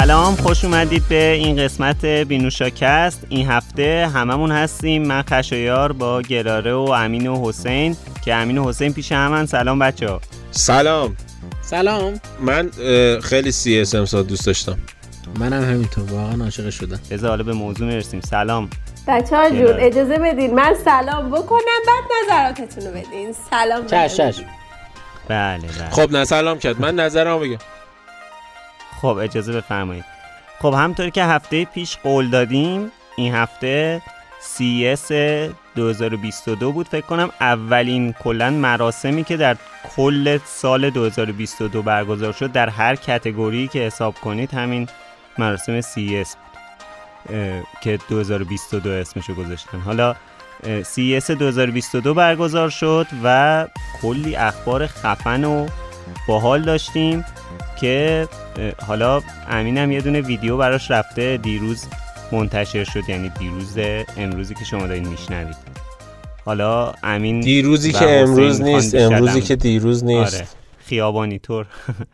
سلام خوش اومدید به این قسمت بینوشاکست این هفته هممون هستیم. من خشایار با گراره و امین و حسین که امین و حسین پیش همن. سلام بچه ها سلام. سلام. من خیلی سی اس امسال دوست داشتم. منم همینطور واقعا عاشق شدم. بذار حالا به موضوع می‌رسیم سلام. بچه ها جون اجازه بدین. من سلام بکنم بعد نظراتتون رو بدین. سلام چش چش. بله بله. خب نه سلام کرد. من نظرم بگم. خب اجازه بفرمایید. خب همطور که هفته پیش قول دادیم این هفته CS 2022 بود. فکر کنم اولین کلا مراسمی که در کل سال 2022 برگزار شد در هر کتگوری که حساب کنید همین مراسم CS بود که 2022 اسمشو گذاشتن. حالا CS 2022 برگزار شد و کلی اخبار خفن و باحال داشتیم. که حالا امینم یه دونه ویدیو براش رفته دیروز منتشر شد یعنی دیروز امروزی که شما دارین میشنوید. حالا امین دیروزی که امروز نیست امروزی که دیروز نیست. آره خیابانی طور.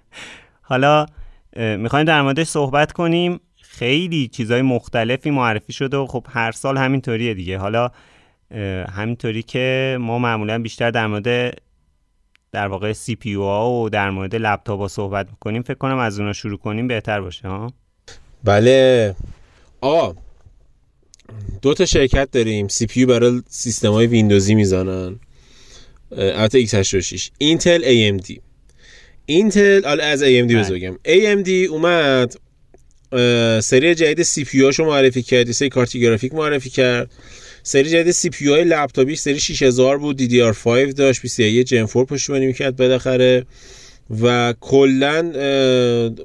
حالا می‌خوایم در موردش صحبت کنیم. خیلی چیزهای مختلفی معرفی شده و خب هر سال همینطوریه دیگه. حالا همینطوری که ما معمولا بیشتر در مورد در واقع CPU ها و در مورد لپتاپ ها صحبت می‌کنیم فکر کنم از اونا شروع کنیم بهتر باشه ها؟ بله. آ دو تا شرکت داریم. CPU برای سیستم های ویندوزی می‌زنن. البته x86 Intel AMD Intel حالا از AMD بگم. AMD اومد سری جدید CPU معرفی کرد سری کارت گرافیک معرفی کرد. سری جدید CPU های لپتاپی سری 6000 بود. DDR5 داشت. PCI Gen 4 پشتیبانی می‌کرد بالاخره. و کلا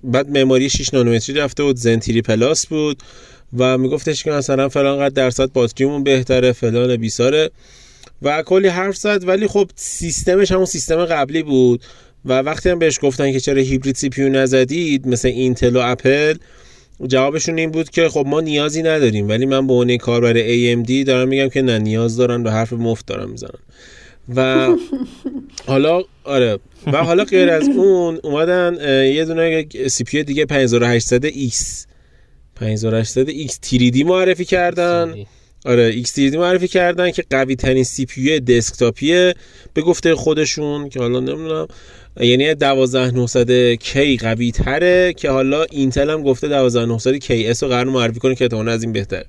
بعد memory 6 نانومتری رفته بود. Zen 3 Plus بود. و میگفتش که مثلا فلان قد درصد باتریمون بهتره فلان بیساره. و کلی حرف زد. ولی خب سیستمش همون سیستم قبلی بود. و وقتی هم بهش گفتن که چرا hybrid CPU نزدید مثل Intel و اپل جوابشون این بود که خب ما نیازی نداریم ولی من به عنوان کاربر AMD دارم میگم که نه نیاز دارن و حرف مفت دارن می‌زنن. و حالا آره و حالا غیر از اون اومدن یه دونه سی پی دیگه 5800 X 5800 X 3D معرفی کردن. آره X 3D معرفی کردن که قوی ترین سی پی دسکتاپیه. به گفته خودشون که حالا نمی‌دونم یعنی 12900 K قوی تره که حالا اینتل هم گفته 12900 KS رو قرار معرفی کنه که احتمالاً از این بهتره.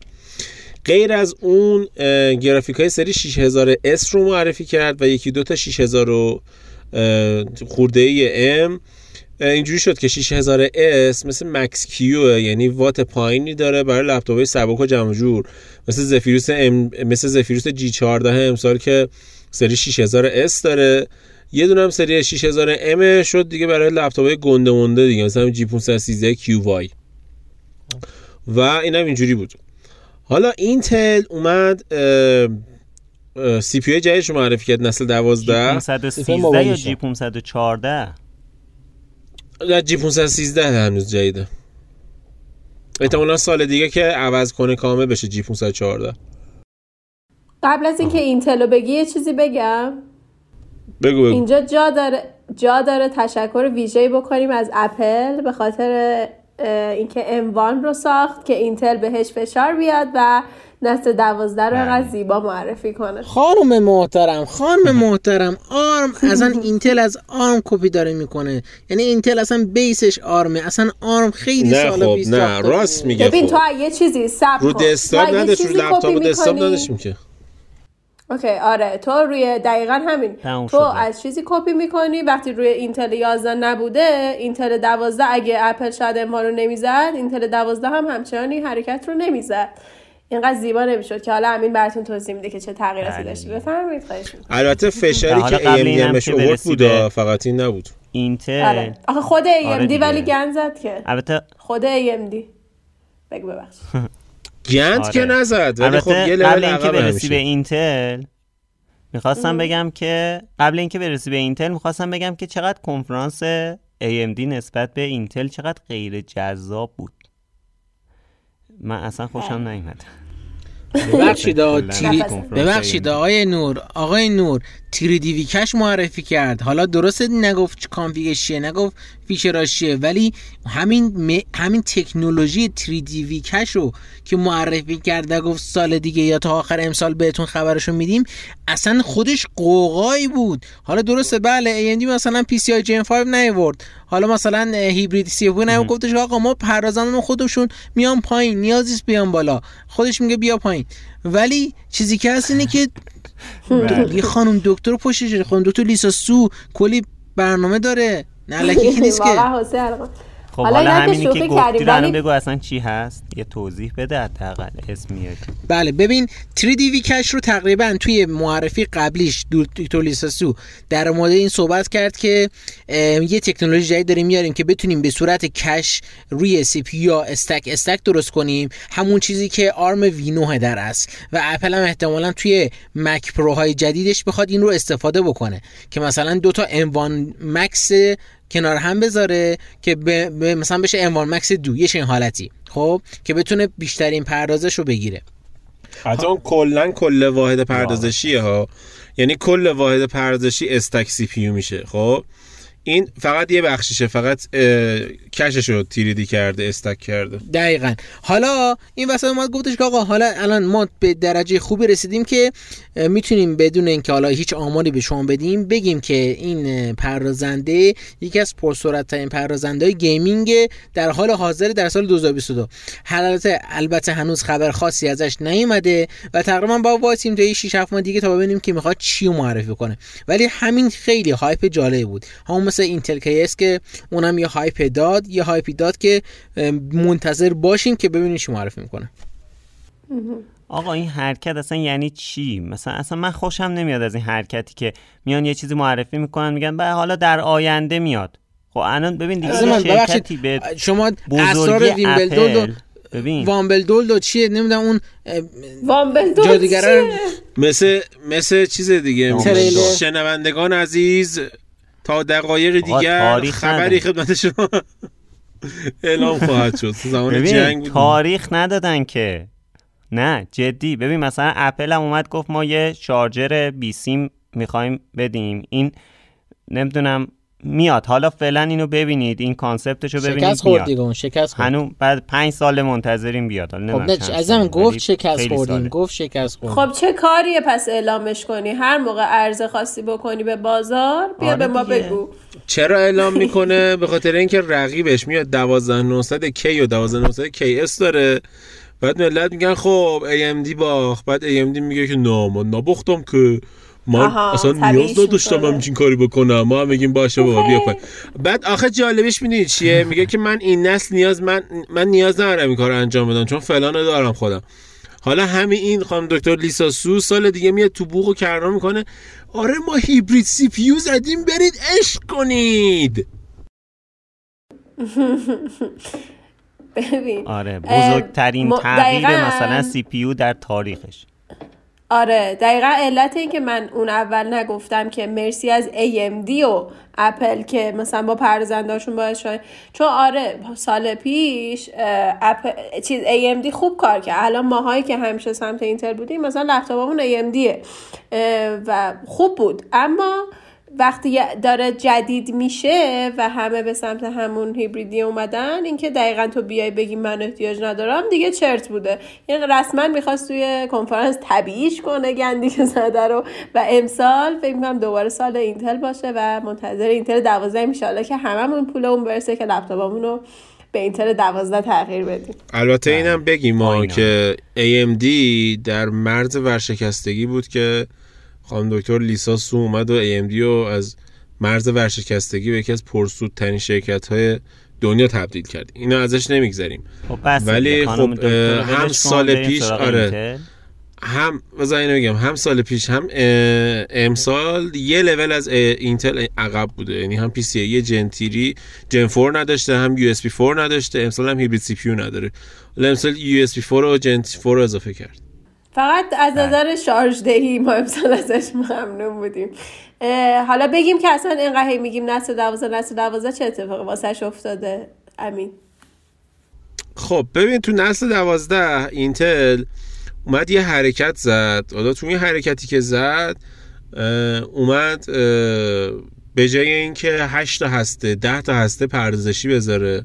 غیر از اون گرافیک های سری 6000 S رو معرفی کرد و یکی دو تا 6000 خورده ای M اینجوری شد که 6000 S مثل مکس کیو یعنی وات پایینی داره برای لپتاپ های سبک و جمع جور مثل زفیروس ام مثل زفیروس جی 14 امسال که سری 6000 S داره. یه دونه هم سری 6000 H شد دیگه برای لپتاپ های گنده مونده دیگه. مثلا G513QY. و اینم اینجوری بود. حالا Intel اومد CPU جدیدش رو معرفی کرد نسل 12 513 یا جی 514 نه G 513 هنوز جدیده. احتمالا سال دیگه که عوض کنه کامل بشه G 514 قبل از اینکه Intel رو بگی یه چیزی بگم. بگو بگو. اینجا جا داره جا داره تشکر ویژه‌ای بکنیم از اپل به خاطر اینکه M1 رو ساخت که Intel بهش فشار بیاد و نسل دوازده رو انقدر زیبا معرفی کنه. خانم محترم خانم محترم ARM اصلا Intel از ARM کپی داره می‌کنه. یعنی Intel اصلا base ش ARM ه. اصلا ARM خیلی نه سالا خب نه راست. میگه ببین خب. تو یه چیزی سب رو اگه نداشت رو چیزی لپتاپ می‌کنی- نداشتیم که. اوکی آره تو روی دقیقا همین. تو شده. از چیزی کپی می‌کنی وقتی روی اینتل 11 نبوده اینتل 12 اگه اپل شاید ما رو نمی‌زد اینتل 12 هم همچنان این حرکت رو نمی‌زد. اینقدر زیبا نمی‌شد که حالا همین براتون توضیح میده که چه تغییراتی بله. داشتی بفرمایید خواهش می‌کنم. البته فشاری حالا که AMD اینم هم بهش که اوورد برسی بود فقط این نبود. اینتل. آره. آخه خود AMD آره. ولی گند زد که. البته خود AMD بگو ببخش گند آره. که نزد ولی خب یه قبل لول اینکه برسی به Intel می‌خواستم بگم که قبل اینکه برسی به Intel می‌خواستم بگم که چقدر کنفرانس AMD نسبت به Intel چقدر غیر جذاب بود. من اصلا خوشم نیومد. تیری نفس- ببخشید آقای نور آقای نور 3D V-Cache معرفی کرد. حالا درست نگفت config ش چیه نگفت فیچراش چیه ولی همین همین تکنولوژی 3 دی وی کش رو که معرفی کرد گفت سال دیگه یا تا آخر امسال بهتون خبرشو میدیم اصلا خودش قوقایی بود. حالا درسته بله AMD مثلا PCI Gen 5 نیورد حالا مثلا هیبرید سی اف نه گفتش آقا ما پردازندمون خودشون میان پایین نیازیست بیان بالا. خودش میگه بیا پایین. ولی چیزی که هست اینه که یه خانم دکتر پشتش خانم دکتر لیسا سو کلی برنامه داره. نه الکی نیست که. خب حالا, حالا همینی که گفتی رو بگو اصلا چی هست؟ یه توضیح بده حداقل اسم میاد بله ببین 3D وی کش رو تقریبا توی معرفی قبلیش دکتر لیسا سو در مورد این صحبت کرد که یه تکنولوژی جدید داریم میاریم که بتونیم به صورت cache روی CPU یا stack stack درست کنیم. همون چیزی که ARM v9 در است. و اپل هم احتمالا توی Mac Pro های جدیدش بخواد این رو استفاده بکنه. که مثلا دو تا M1 مکس کنار هم بذاره که به مثلا بشه انوان مکس دو یه حالتی. خب؟ که بتونه بیشترین پردازش رو بگیره. حتی اون کلا کل واحد پردازشیه ها. یعنی کل واحد پردازشی استک سی پیو میشه. خب؟ این فقط یه بخشیشه فقط کشش رو تیریدی کرده استک کرده. دقیقا. حالا این وسط ما گفتش که آقا حالا الان ما به درجه خوبی رسیدیم که می‌تونیم بدون اینکه حالا هیچ آماری به شما بدیم بگیم که این پردازنده یکی از پرسرعت ترین پردازنده های gaming در حال حاضر در سال 2022 البته البته هنوز خبر خاصی ازش نیومده و تقریبا با وایسیم تا 6 7 ماه دیگه تا ببینیم که می‌خواد چی معرفی کنه. ولی همین خیلی hype جالب بود. همون مثل Intel کیس که اونم یه hype داد یه hype ی داد که منتظر باشیم که ببینیم چی معرفی می‌کنه. آقا این حرکت اصلا یعنی چی؟ مثلا اصلا من خوشم نمیاد از این حرکتی که میان یه چیزی معرفی می‌کنن میگن به حالا در آینده میاد. خب الان ببین دیگه شرکتی به شما اسرار ویمبلدون ببین. وامبلدول چیه؟ نمی‌دونم اون وامبلدول چیه؟ مثل مثل چیز دیگه؟ شنوندگان عزیز تا دقایق دیگر خبری خدمت شما اعلام خواهد شد. زمان جنگ تاریخ ندادن که. نه جدی. ببین مثلا اپل هم اومد گفت ما یه شارجر بی سیم می‌خوایم بدیم. این نمی‌دونم میاد. حالا فعلا اینو ببینید. این کانسپتشو ببینید شکست خورد دیگه شکست خورد. هنو بعد پنج سال منتظریم بیاد. حالا خب نه ازم گفت شکست خوردیم. گفت شکست خوردیم خب چه کاریه پس اعلامش کنی؟ هر موقع عرضه خاصی بکنی به بازار بیا آره به ما بگو. چرا اعلام می‌کنه؟ به خاطر اینکه رقیبش میاد 12900 K و 12900 KS داره. بعد ملت میگن خب AMD باخ بعد AMD میگه که نه من نباختم که. من اصلا نیاز نداشتم همچین کاری بکنم. ما هم میگیم باشه بابا بیا پای بعد آخه جالبش می‌دونی چیه؟ میگه که من این نسل نیاز من من نیاز ندارم این کار انجام بدم چون فلان دارم خودم. حالا همین این خانم دکتر لیسا سو سال دیگه میاد تو بوق و کرنا می‌کنه. آره ما hybrid CPU زدیم برید عشق کنید. ببین آره بزرگترین تغییر مثلا سی پیو در تاریخش. آره دقیقا علت این که من اون اول نگفتم که مرسی از AMD و اپل که مثلا با پردازنداشون باید شاید چون آره سال پیش اپل چیز AMD خوب کار کرد. الان ماهایی که همیشه سمت Intel بودیم مثلا لپتاپمون AMD ه و خوب بود. اما وقتی داره جدید میشه و همه به سمت همون هیبریدی اومدن اینکه دقیقا تو بیای بگی من احتیاج ندارم دیگه چرت بوده. یعنی رسما می‌خواست توی کنفرانس طبیعیش کنه گندی که زده رو. و امسال فکر می‌کنم دوباره سال اینتل باشه و منتظر اینتل 12 میشه. که هممون پولمون برسه که لپتاپمون رو به اینتل 12 تغییر بدیم. البته اینم بگیم ما که AMD در مرز ورشکستگی بود که خانم دکتر لیسا سو اومد و AMD رو از مرز ورشکستگی به یکی از پرسودترین شرکت های دنیا تبدیل کرد. اینو ازش نمیگذریم. خب ولی خب هم سال پیش آره. هم اینو بگم هم سال پیش هم امسال یه لول از اینتل عقب بوده. یعنی هم PCIe Gen 3 Gen 4 نداشته هم USB 4 نداشته امسال هم hybrid CPU نداره. امسال USB 4 و Gen 4 اضافه کرد. فقط از بله. نظر شارژ دهی ما امسال ازش ممنون بودیم. حالا بگیم که اصلا اینقدر میگیم نسل دوازده نسل دوازده چه اتفاقی واسش افتاده؟ امین. خب ببین تو نسل دوازده اینتل اومد یه حرکت زد. حالا تو این حرکتی که زد اومد به جای اینکه 8 تا هسته 10 تا هسته پردازشی بذاره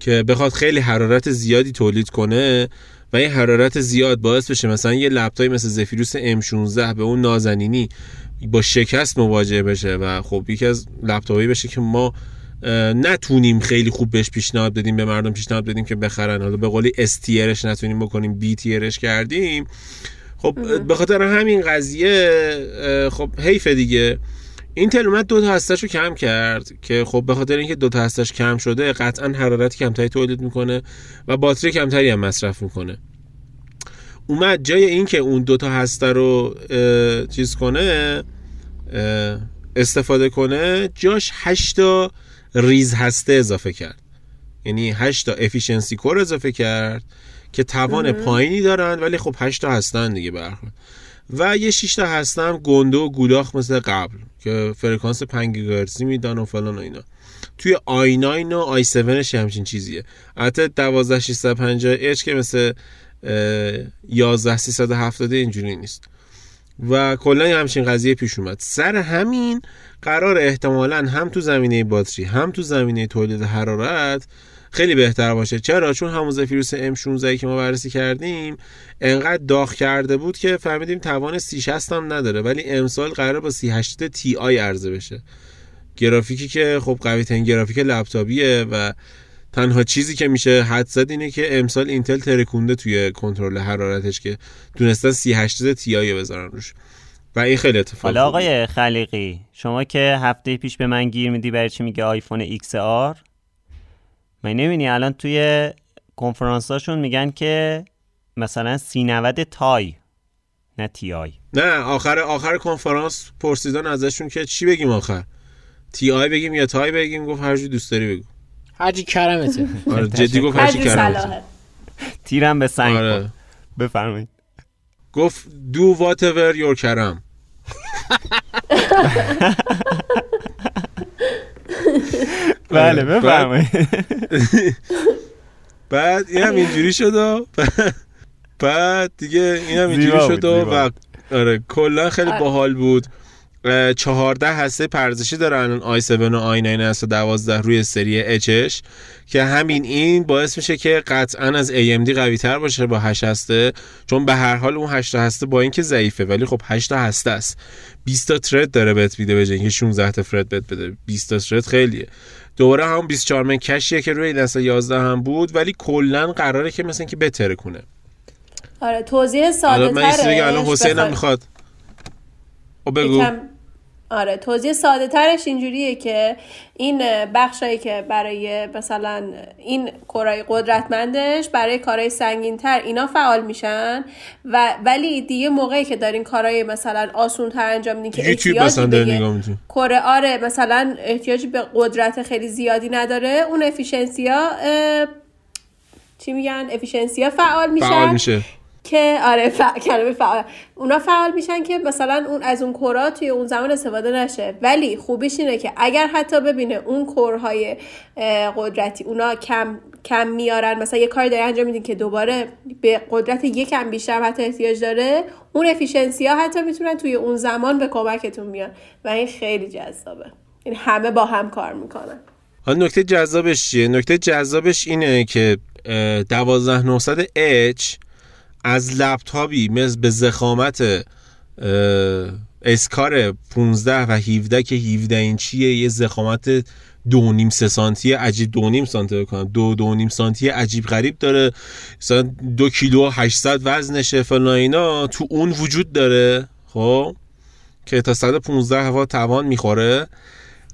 که بخواد خیلی حرارت زیادی تولید کنه و این حرارت زیاد باعث بشه مثلا یه لپتاپی مثل زفیروس M16 به اون نازنینی با شکست مواجه بشه و خب یکی از لپتاپایی بشه که ما نتونیم خیلی خوب بهش پیشنهاد بدیم به مردم پیشنهاد بدیم که بخرن. حالا به قولی استیرش نتونیم بکنیم بی تیرش کردیم. خب به خاطر همین قضیه خب حیف دیگه. اینتل اومد دو تا هستش رو کم کرد که خب به خاطر اینکه دو تا هستش کم شده قطعا حرارت کمتری تولید می‌کنه و باتری کمتری هم مصرف می‌کنه. اومد جای اینکه اون دو تا هسته رو چیز کنه استفاده کنه جاش 8 تا ریز هسته اضافه کرد. یعنی 8 تا efficiency core اضافه کرد که توان پایینی دارن ولی خب 8 تا هستن دیگه برخورد و یه 6 تا هستن گنده و گولاخ مثل قبل. که فرکانس 5 گیگاهرتزی میدن و فلان و اینا. توی آی 9 و آی 7 همچین چیزیه. البته 12650 اچ که مثل اه، 11370 اینجوری نیست. و کلا همچین قضیه پیش اومد. سر همین قرار احتمالا هم تو زمینه باتری هم تو زمینه تولید حرارت خیلی بهتر باشه. چرا؟ چون همون زفیروس M16 که ما بررسی کردیم انقدر داغ کرده بود که فهمیدیم توان 360 هم نداره. ولی امسال قرار با 380 تی آی عرضه بشه. گرافیکی که خب قوی ترین گرافیک لپتاپیه و تنها چیزی که میشه حدس زد اینه که امسال اینتل ترکونده توی کنترل حرارتش که تونستن 3080 Ti بذارن روش. و این خیلی اتفاق حالا. آقای خلیقی شما که هفته پیش به من گیر میدی برای چی میگه آیفون X من نمی‌دونی الان توی کنفرانساشون میگن که مثلا سی 90 Ti نه Ti. نه آخر آخر کنفرانس پرسیدن ازشون که چی بگیم آخر تی آی بگیم یا تای بگیم؟ گفت هر چی دوست داری بگو. هرچی کرمته. آره جدی گفت هر چی هرجور کردم صلاحه. تیرم به سنگ. آره. بفرمایید. گفت دو whatever your کرم. بله آره. بفرمایید. بعد این هم اینجوری شد و بعد دیگه این هم اینجوری شد و. و آره کلا خیلی باحال بود. چهارده هسته پردازشی داره الان آی 7 و آی 9 هست و 12 روی سری اچش که همین این باعث میشه که قطعا از AMD قوی تر باشه با 8 هسته چون به هر حال اون 8 هسته با اینکه ضعیفه ولی خب 8 هسته است. 20 تا ترد داره بهت میده به اینکه 16 تا فرد بهت بده. 20 تا ترد خیلیه. دوباره هم 24 من کشیه که روی نسل 11 هم بود ولی کلا قراره که مثلا که بتره کنه. آره توضیح ساده الان من الان حسین هم می‌خواد. او بگو. آره توضیح ساده ترش اینجوریه که این بخشایی که برای مثلا این کارهای قدرتمندش برای کارهای سنگین تر اینا فعال میشن و ولی دیگه موقعی که دارین کارهای مثلا آسون تر انجام میدین که احتیاجی به می‌کنی. کره آره مثلا احتیاجی به قدرت خیلی زیادی نداره اون افیشنسیا چی میگن؟ efficiency ا فعال میشن. فعال میشه. که آره فع... کلمه فعال. اونا فعال میشن که مثلا اون از اون core ا توی اون زمان استفاده نشه. ولی خوبیش اینه که اگر حتی ببینه اون core های قدرتی اونا کم کم میارن مثلا یه کاری داره انجام میدین که دوباره به قدرت یکم بیشتر حتی احتیاج داره اون efficiency ها حتی می‌تونن توی اون زمان به کمکتون میان و این خیلی جذابه. این همه با هم کار می‌کنن. حالا نکته جذابش چیه؟ نکته جذابش اینه که اه، 12900H از لپتاپی مثل به زخامت اسکار 15 و 17 که 17 اینچیه یه زخامت دو نیم سه سانتی عجیب دو نیم سانتی بکنم دو دو نیم سانتی عجیب غریب داره. مثلا دو کیلو و 800 وزنشه فلان اینا. تو اون وجود داره خب که تا 115 وات توان می‌خوره.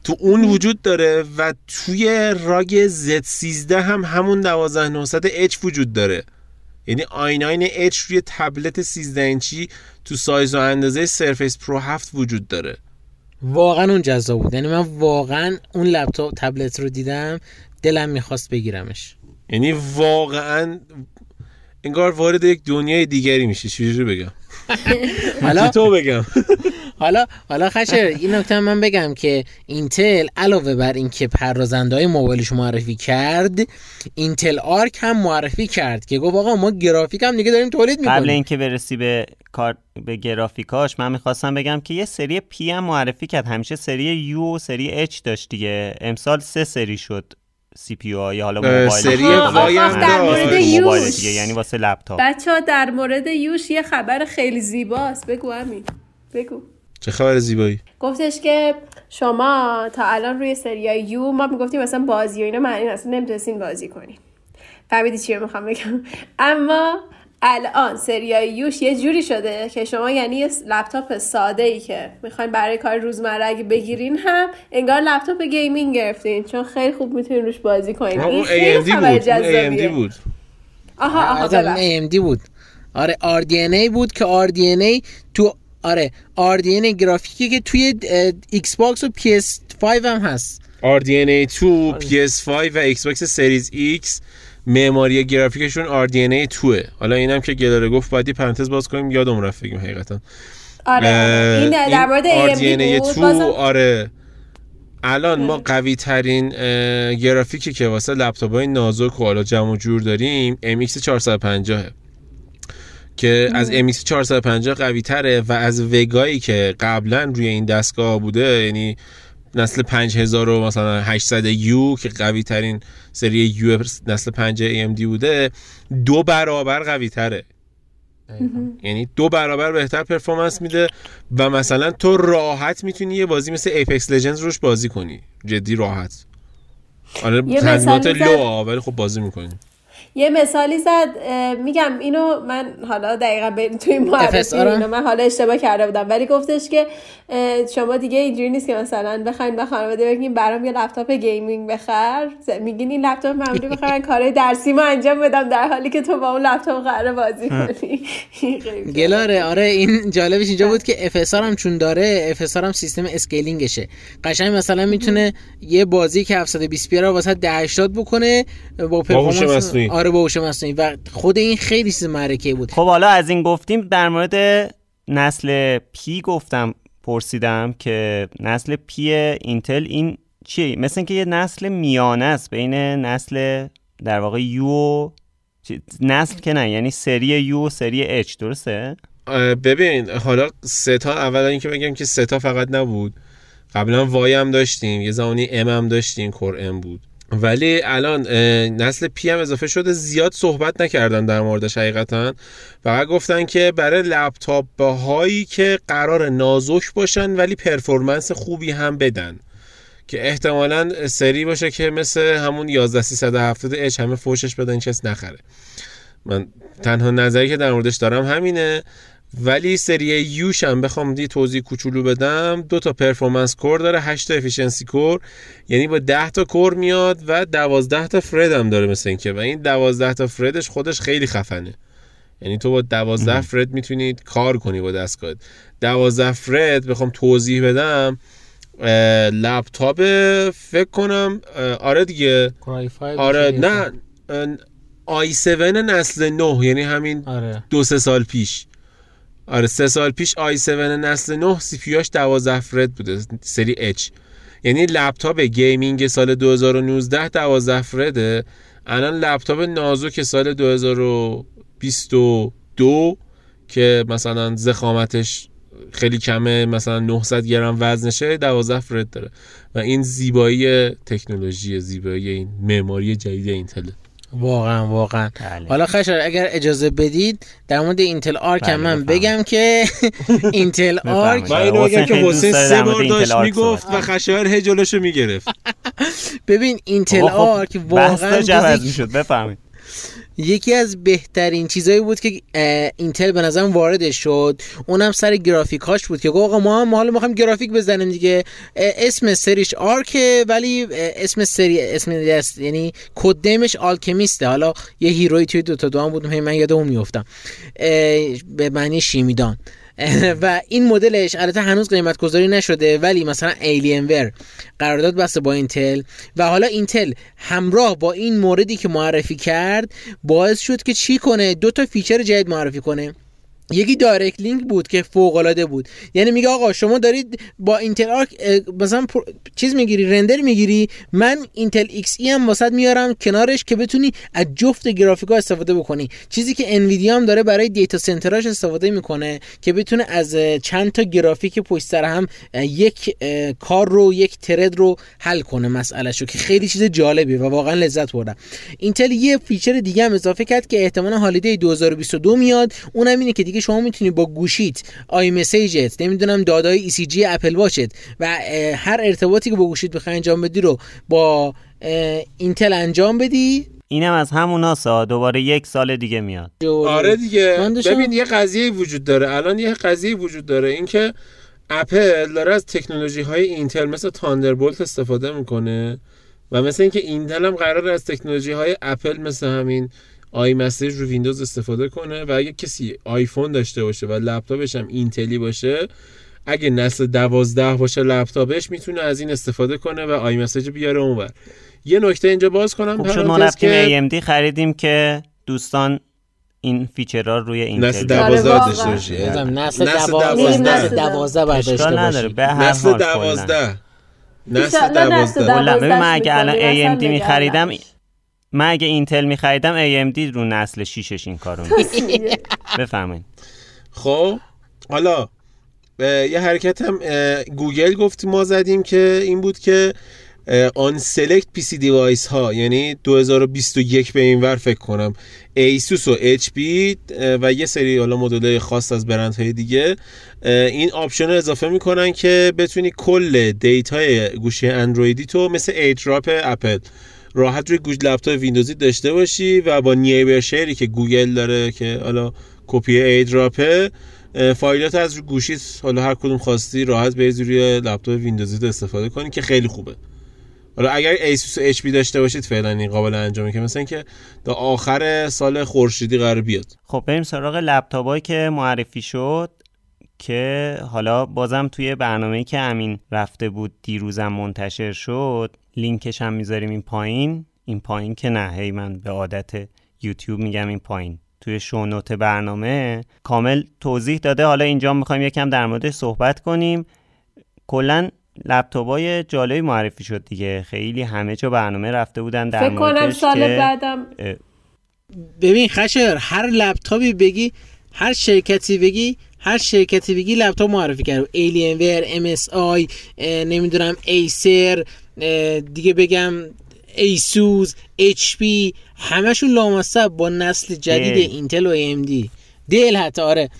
تو اون وجود داره و توی ROG Z13 هم همون 12900H وجود داره. یعنی i9 H روی تبلت 13 اینچی تو سایز و اندازه Surface Pro 7 وجود داره. واقعا اون جذاب بود. یعنی من واقعا اون لپتاپ تبلت رو دیدم دلم می‌خواست بگیرمش. یعنی واقعا انگار وارد یک دنیای دیگری میشه چجوری بگم؟ حالا تو بگم. حالا حالا خشه این نکته من بگم که اینتل علاوه بر اینکه پردازنده های موبایلش معرفی کرد اینتل آرک هم معرفی کرد که گفت آقا ما گرافیک هم دیگه داریم تولید قبل می‌کنیم. اینکه برسی به کار به گرافیکاش من می‌خواستم بگم که یه سری پی هم معرفی کرد. همیشه سری یو و سری اچ داشت دیگه. امسال سه سری شد سی پی یو حالا موبایل سری وای هم در مورد یوش. دیگه یعنی واسه لپتاپ. بچه ها در مورد U ش یه خبر خیلی زیباست. بگو همین بگو. چه خبر زیبایی؟ گفتش که شما تا الان روی سریای U ما می‌گفتیم مثلا بازی و اینا معنی اصلا نمی‌تونستین بازی کنیم. فهمیدی چی می‌خوام بگم؟ اما الان سریای U ش یه جوری شده که شما یعنی یه لپتاپ ساده ای که می‌خواین برای کار روزمره اگه بگیرین هم انگار لپتاپ gaming گرفتین چون خیلی خوب می‌تونین روش بازی کنین. این اون خیلی خبر بود جذابیه. AMD بود. آها آها. AMD بود. آره RDNA بود که RDNA تو آره RDNA گرافیکی که توی Xbox و PS5 هم هست. RDNA 2 PS5 و Xbox Series X معماری گرافیکشون RDNA 2 حالا اینم که گلاره گفت باید یه پرانتز باز کنیم یادم رفت بگیم حقیقتا. آره آره. این در مورد AMD RDNA بود. 2 بازم آره. الان ما قوی ترین گرافیکی که واسه لپتاپ های نازک و حالا جمع و جور داریم MX 450 که از MX 450 قوی تره و از Vega یی که قبلا روی این دستگاه بوده یعنی نسل 5000 و مثلا 800 U که قوی ترین سری U نسل 5 AMD بوده دو برابر قوی تره یعنی دو برابر بهتر performance میده و مثلا تو راحت می‌تونی یه بازی مثل Apex Legends روش بازی کنی. جدی راحت. آره تنظیمات low ولی خب بازی می‌کنی. یه مثالی زد میگم اینو من حالا دقیقا به توی معرفی هم؟ اینو من حالا اشتباه کرده بودم. ولی گفتش که شما دیگه اینجوری نیست که مثلا بخواین به خانواده بگین برام یه لپتاپ gaming بخر. میگین این لپتاپ معمولی بخرن کارهای درسی ما انجام بدم در حالی که تو با اون لپتاپ قراره بازی کنی. گلاره آره این جالبش اینجا بود که FSR هم چون داره FSR هم سیستم scaling شه. قشنگ مثلا می‌تونه یه بازی که 720p رو واسه 1080 بکنه با performance. آره با هوش مصنوعی و خود این خیلی چیز معرکه بود. خب حالا از این گفتیم در مورد نسل P گفتم پرسیدم که نسل P اینتل این چیه؟ مثل اینکه یه نسل میانه است بین نسل در واقع U و نسل که نه یعنی سری U و سری H درسته؟ ببین حالا سه تا اولا اینکه بگم که سه تا فقط نبود. قبلا Y هم داشتیم یه زمانی M هم داشتیم Core M بود. ولی الان نسل P هم اضافه شده زیاد صحبت نکردن در موردش حقیقتا. فقط گفتن که برای لپتاپ هایی که قرار نازک باشن ولی performance خوبی هم بدن. که احتمالا سری باشه که مثل همون 11370 H همه فوشش بدن کس نخره. من تنها نظری که در موردش دارم همینه. ولی سری U ش هم بخوام یه توضیح کوچولو بدم دو تا performance core داره 8 تا efficiency core یعنی با 10 تا core میاد و 12 تا thread هم داره مثل اینکه. و این 12 تا thread ش خودش خیلی خفنه. یعنی تو با 12 thread می‌تونید کار کنی با دستگاه 12 thread بخوام توضیح بدم لپتاپ فکر کنم آره دیگه. آره نه i 7 نسل 9 یعنی همین آره. دو سه سال پیش. آره سه سال پیش i 7 نسل 9 CPU ش 12 thread بوده سری H. یعنی لپتاپ gaming سال 2019 12 thread ه. الان لپتاپ نازک سال 2022 که مثلا ضخامتش خیلی کمه مثلا 900 گرم وزنشه 12 thread داره. و این زیبایی تکنولوژی زیبایی این معماری جدید Intel. واقعا واقعا. بله. حالا خشر اگر اجازه بدید در مورد Intel Arc هم بله، من. بگم که Intel Arc من اینو بگم که حسین سه بار داشت می‌گفت و خشایار هی جلوشو می‌گرفت. ببین Intel خب، Arc بحث واقعا جز یک- می‌شد. بفهمید یکی از بهترین چیزایی بود که Intel به نظرم وارد شد. اونم سر گرافیکاش بود که آقا ما هم حالا می‌خوایم گرافیک بزنیم دیگه. اسم سریش Arc ه ولی اسم سری اسم دست یعنی code name ش Alchemist ه حالا یه hero ی توی Dota دو هم بود من یادم میافتم. به معنی شیمیدان. و این مدلش البته هنوز قیمت گذاری نشده ولی مثلا Alienware قرارداد بسته با Intel و حالا Intel همراه با این موردی که معرفی کرد باعث شد که چی کنه؟ دو تا feature جدید معرفی کنه. یکی Direct Link بود که فوق العاده بود. یعنی میگه آقا شما دارید با Intel Arc مثلا چیز می‌گیری render می‌گیری من Intel Xe هم واسط میارم کنارش که بتونی از جفت گرافیکا استفاده بکنی. چیزی که Nvidia هم داره برای data center اش استفاده می‌کنه که بتونه از چند تا گرافیک پشت سر هم یک کار رو یک thread رو حل کنه مسئله شو که خیلی چیز جالبیه و واقعا لذت بردم. Intel یه feature دیگه هم اضافه کرد که احتمالا holiday 2022 میاد. اونم اینه که شما می‌تونی با گوشیت iMessage ت نمی‌دونم داده‌های ECG Apple Watch ت و هر ارتباطی که با گوشیت بخوای انجام بدی رو با Intel انجام بدی. اینم از همون سا دوباره یک سال دیگه میاد. آره دیگه. ببین یه قضیه وجود داره. الان یه قضیه وجود داره. اینکه اپل داره از تکنولوژی های Intel مثل Thunderbolt استفاده می‌کنه و مثل اینکه Intel هم قرار از تکنولوژی های اپل مثل همین iMessage رو ویندوز استفاده کنه و اگه کسی آیفون داشته باشه و لپتاپش هم Intel ی باشه اگه نسل دوازده باشه لپتاپش می‌تونه از این استفاده کنه و iMessage بیاره اونور. یه نکته اینجا باز کنم خوب شد ما رفتیم AMD خریدیم که دوستان این feature ها روی این نسل دوازده داشته باشه. نسل دوازده. نسل دوازده برداشته هر نسل دوازده. نسل دوازده. ببین من اگه الان AMD می خریدم من اگه Intel می خریدم AMD رو نسل شیشش این کارو بفهمین خب حالا یه حرکت هم گوگل گفت ما زدیم که این بود که on select PC device ها یعنی 2021 به این ور فکر کنم. Asus و HP و یه سری حالا مدل خاص از برندهای دیگه این option رو اضافه می‌کنن که بتونی کل data ی گوشی اندرویدی تو مثل AirDrop Apple راحت روی گوش لپتاپ ویندوزی داشته باشی و با Nearby Share ی که گوگل داره که حالا کپی AirDrop ه فایلات از روی گوشیت حالا هر کدوم خواستی راحت بریزی روی لپتاپ ویندوزی استفاده کنی که خیلی خوبه. حالا اگر Asus HP داشته باشید فعلا این قابل انجامه که مثلا که تا آخر سال خورشیدی قرار بیاد. خب بریم سراغ لپتاپایی که معرفی شد. که حالا بازم توی برنامه‌ای که امین رفته بود دیروزم منتشر شد لینکش هم می‌ذاریم این پایین. این پایین که نه. هی من به عادت یوتیوب میگم این پایین. توی show note برنامه کامل توضیح داده. حالا اینجا می‌خوایم یکم در موردش صحبت کنیم. کلا لپتاپای جالبی معرفی شد دیگه. خیلی همه جا برنامه رفته بودن در فکر کنم سال که بعدم. ببین خشر هر لپتاپی بگی هر شرکتی بگی هر شرکتی بگی لپتاپ معرفی کرد. Alienware MSI نمی‌دونم Acer دیگه بگم Asus HP همشون لامصب با نسل جدید Intel و AMD Dell حتی آره.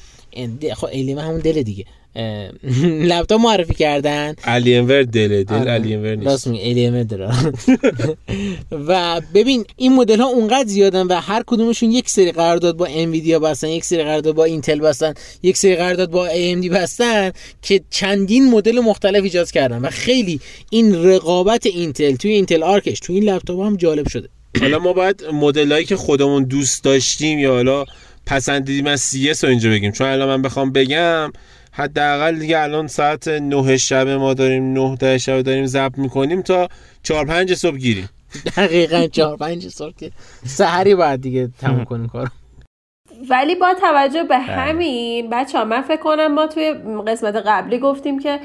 خب Alien هم همون Dell دیگه. لپتاپ معرفی کردن. Alienware Dell Dell Alienware نیست. راست میگه و ببین این مدل ها اونقدر زیادن و هر کدومشون یک سری قرارداد با Nvidia بستن یک سری قرارداد با Intel بستن یک سری قرارداد با AMD بستن که چندین مدل مختلف ایجاد کردن. و خیلی این رقابت اینتل توی Intel Arc ش توی این لپتاپ هم جالب شده. حالا ما باید مدلایی که خودمون دوست داشتیم یا حالا پسندیدیم از CES رو اینجا بگیم. چون الان من بخوام بگم حداقل دیگه الان ساعت 9 شب ما داریم 9 ده شب داریم ضبط می‌کنیم تا 4 5 صبح گیریم. دقیقا 4 5 صبح که سحری بعد دیگه تموم کنیم کارو. ولی با توجه به بله. همین بچه ها من فکر کنم ما توی قسمت قبلی گفتیم که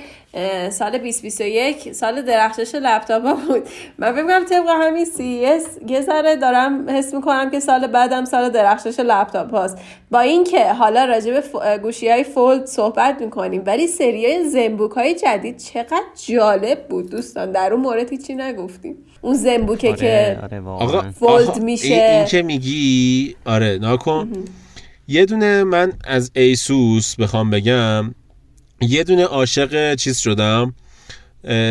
سال 2021 سال درخشش لپتاپ ها بود. من فکر کنم طبق همین سی یه ذره دارم حس می‌کنم که سال بعدم سال درخشش لپتاپ هاست. با اینکه حالا راجع به گوشی های فولد صحبت می‌کنیم ولی سری های زنبوک های جدید چقدر جالب بود دوستان. در اون مورد هیچی نگفتیم. اون زنبوکه آره، که آره fold میشه. این, که میگی؟ آره ناکن. یه دونه من از ایسوس بخوام بگم. یه دونه عاشق چیز شدم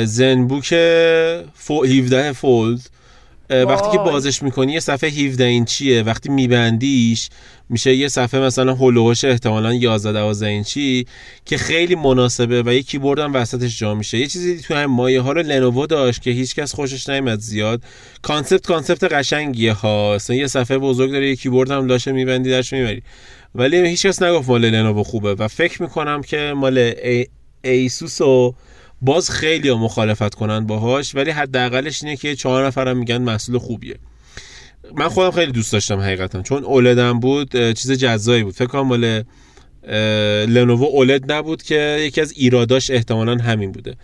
ZenBook 17 Fold. وقتی که بازش می‌کنی یه صفحه 17 اینچیه. وقتی میبندیش میشه یه صفحه مثلا حول و حوش احتمالا 11 12 اینچی که خیلی مناسبه و یه کیبورد هم وسطش جا میشه. یه چیزی تو هم مایه ها رو لنوو داشت که هیچکس خوشش نمیاد زیاد. concept concept قشنگیه ها. یه صفحه بزرگ داره یه کیبورد هم لاشه میبندی درش می‌بری. ولی هیچکس نگفت مال لنوو خوبه و فکر می‌کنم که مال ای ایسوس و باز خیلی مخالفت کنن باهاش ولی حداقلش اینه که چهار نفرم میگن محصول خوبیه. من خودم خیلی دوست داشتم حقیقتا چون OLED م بود چیز جذابی بود. فکر کنم مال لنوو OLED نبود که یکی از ایراداش احتمالا همین بوده.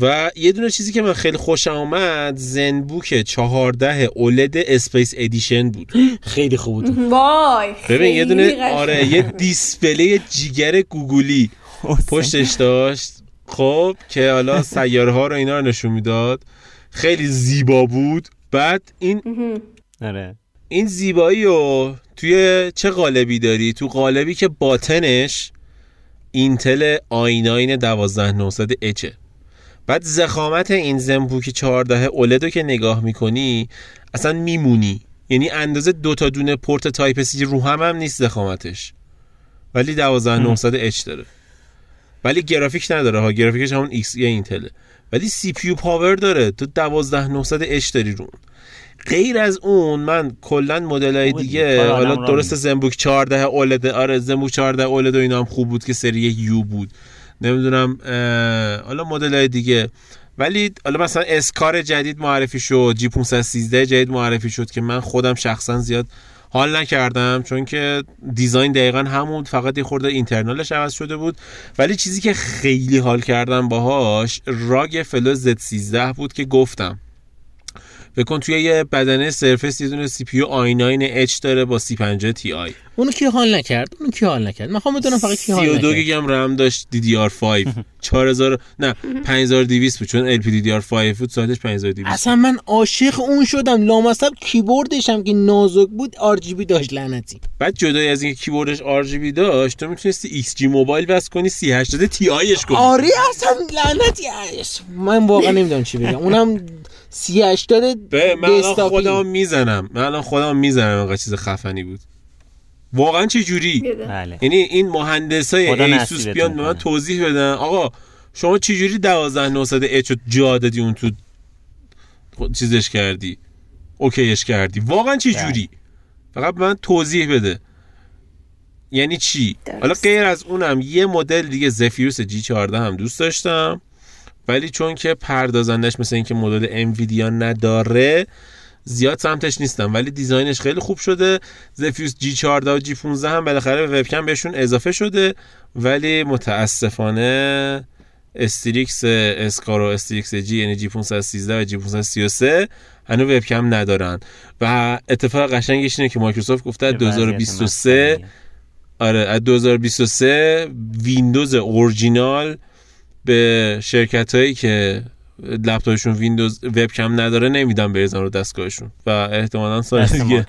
و یه دونه چیزی که من خیلی خوشم آمد ZenBook 14 OLED Space Edition بود. خیلی خوب بود. وای ببین یه دونه. آره یه display جیگر گوگولی پشتش داشت. خب که حالا سیاره ها رو اینا رو نشون می‌داد. خیلی زیبا بود. بعد این آره. این زیبایی رو توی چه قالبی داری؟ تو قالبی که باطنش Intel i9 12900H ه. بعد ضخامت این ZenBook 14 OLED رو که نگاه می‌کنی اصلا میمونی. یعنی اندازه دو تا دونه پورت Type-C رو هم هم نیست ضخامتش. ولی 12900 اچ داره. ولی گرافیک نداره ها گرافیکش همون Xe اینتله. ولی CPU power داره. تو 12900 اچ داری رو غیر از اون من کلا مدل های خوبه دیگه حالا درست. ZenBook 14 OLED آره ZenBook 14 OLED و اینا هم خوب بود که سری U بود. نمی‌دونم حالا مدل های دیگه. ولی حالا مثلا Scar جدید معرفی شد G513 جدید معرفی شد که من خودم شخصا زیاد حال نکردم چون که design دقیقا همون فقط یه خورده internal ش عوض شده بود. ولی چیزی که خیلی حال کردم باهاش ROG Flow Z13 بود که گفتم. بکن توی یه بدنه Surface یه دونه سی پی آی 9 اچ داره با 3050 Ti اونو کی حال نکرد؟ اونو کی حال نکرد؟ من خواهم بدونم فقط کی حال 32 نکرد. گیگ هم رم داشت DDR5 4000 نه 5200 بود چون LPDDR5 بود ساعتش 5200 اصلا من عاشق اون شدم. لامصب کیبوردش هم که نازک بود RGB داشت لعنتی. بعد جدای از اینکه کیبوردش RGB داشت تو می‌تونستی XG Mobile وصل کنی 3080 Ti ش کنی. آره اصلا لعنتی. من واقعا نمی‌دونم چی بگم. اونم سی هشتاد به من الان. خودم می‌زنم. من الان خودم می‌زنم اینقدر چیز خفنی بود. واقعا چه جوری؟ بله. یعنی این مهندس های خدا ایسوس بیان به من. توضیح بدن. آقا شما چجوری 12900 اچ رو جا دادی اون تو خود- چیزش کردی؟ اوکیش کردی. واقعا چه بله. جوری؟ فقط به من توضیح بده. یعنی چی؟ درست. حالا غیر از اونم یه مدل دیگه زفیروس جی 14 هم دوست داشتم. ولی چون که پردازندش مثل اینکه مدل NVIDIA نداره زیاد سمتش نیستم ولی design ش خیلی خوب شده. Zephyrus G14 و G15 هم بالاخره به وبکم بهشون اضافه شده. ولی متاسفانه Strix Scar و Strix G یعنی G513 و G533 هنوز وبکم ندارن. و اتفاق قشنگش اینه که مایکروسافت گفته از چه وضعیت 2023 مسخره‌ایه. آره از 2023 ویندوز اورجینال به شرکت هایی که لپتاپشون ویندوز وبکم نداره نمیدن بریزن رو دستگاهشون. و احتمالا سال دیگه.